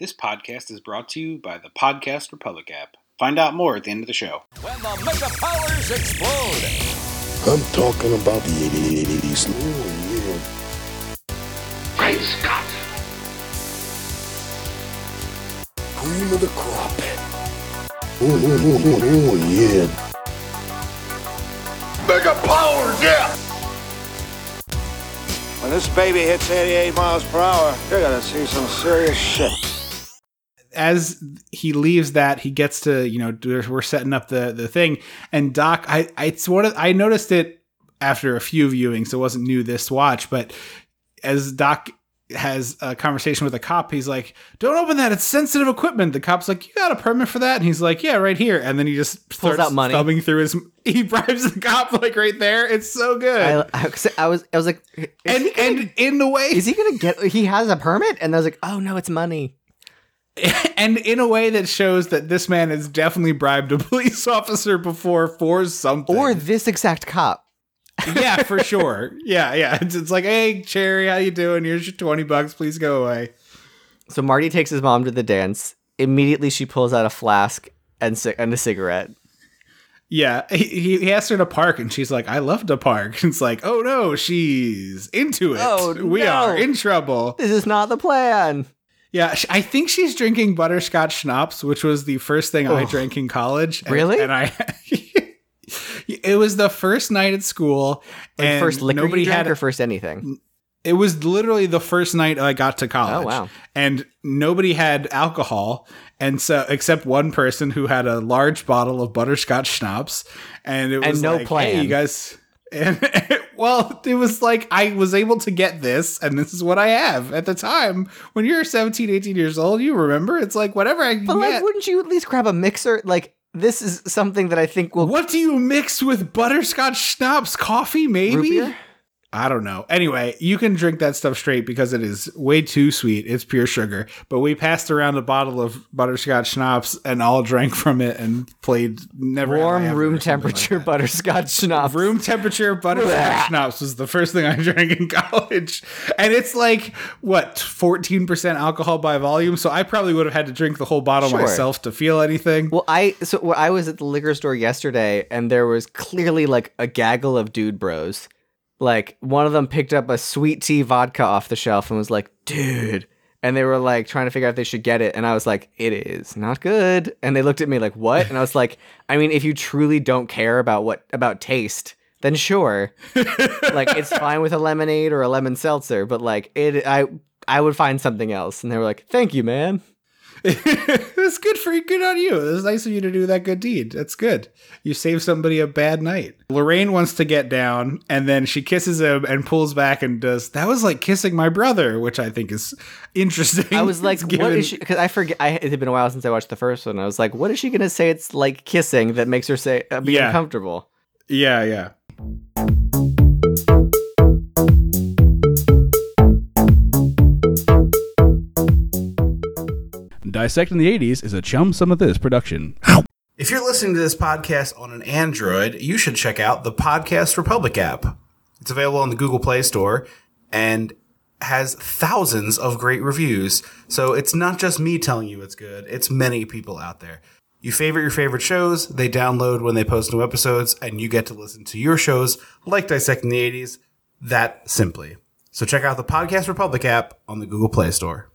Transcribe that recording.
This podcast is brought to you by the Podcast Republic app. Find out more at the end of the show. When the mega powers explode, I'm talking about the 80s. Oh, yeah. Great Scott! Cream of the crop. Oh, oh, oh, oh, oh, yeah. Mega powers, yeah! When this baby hits 88 miles per hour, you're gonna see some serious shit. As he leaves that he gets to you know we're setting up the the thing. And doc i I- it's one of i noticed it after a few viewings. So it wasn't new this watch but as doc has a conversation with a cop he's like don't open that. It's sensitive equipment. The cop's like you got a permit for that? And he's like yeah right here. And then he just starts out money. thumbing through his he bribes the cop like right there. It's so good. I, I, I was I was like, and gonna- and in the way is he gonna get? He has a permit, and I was like, oh no, it's money. and in a way that shows that this man has definitely bribed a police officer before for something. Or this exact cop. yeah, for sure. Yeah, yeah. It's, it's like, hey, Cherry, how you doing? Here's your twenty bucks. Please go away. So Marty takes his mom to the dance. Immediately, she pulls out a flask and ci- and a cigarette. Yeah, he, he he asked her to park, and she's like, "I love to park." It's like, oh no, she's into it. Oh, we no. are in trouble. This is not the plan. Yeah, I think she's drinking butterscotch schnapps, which was the first thing I oh. drank in college. And- Really? And, I, it was the first night at school, Like and first liquor nobody had or first anything. It was literally the first night I got to oh, college. Oh, wow. And nobody had alcohol, and so except one person who had a large bottle of butterscotch schnapps, and it And was no like, plan. "Hey, you guys." And well, it was like I was able to get this, and this is what I have at the time. When you're 17, 18 years old, you remember it's like whatever I can But like, wouldn't you at least grab a mixer? Like, this is something that I think will. What do you mix with butterscotch schnapps? Coffee, maybe? Root beer? I don't know. Anyway, you can drink that stuff straight because it is way too sweet. It's pure sugar. But we passed around a bottle of butterscotch schnapps and all drank from it and played never warm room something like temperature butterscotch schnapps. Room temperature butterscotch schnapps was the first thing I drank in college. And it's like, what, 14% alcohol by volume? So I probably would have had to drink the whole bottle Sure. myself to feel anything. Well, I so well, I was at the liquor store yesterday, and there was clearly like a gaggle of dude bros. Like one of them picked up a sweet tea vodka off the shelf and was like, "Dude," and they were like trying to figure out if they should get it, and I was like, "It is not good." And they looked at me like, "What?" And I was like, "I mean, if you truly don't care about what about taste." Then sure, like it's fine with a lemonade or a lemon seltzer, but like it, I I would find something else. And they were like, "Thank you, man." it's good for you. Good on you. It was nice of you to do that good deed. That's good. You saved somebody a bad night. Lorraine wants to get down, and then she kisses him and pulls back and does. That was like kissing my brother, which I think is interesting. I was like, given- is she? Because I forget. I, it had been a while since I watched the first one. I was like, what is she gonna say? It's like kissing that makes her say uh, be Yeah. uncomfortable. Yeah, yeah. Dissecting the 80s is a chum some of this production. If you're listening to this podcast on an Android, you should check out the Podcast Republic app. It's available on the Google Play Store and has thousands of great reviews. So it's not just me telling you it's good, it's many people out there. You favorite your favorite shows, they download when they post new episodes, and you get to listen to your shows like Dissecting the 80s that simply. So check out the Podcast Republic app on the Google Play Store.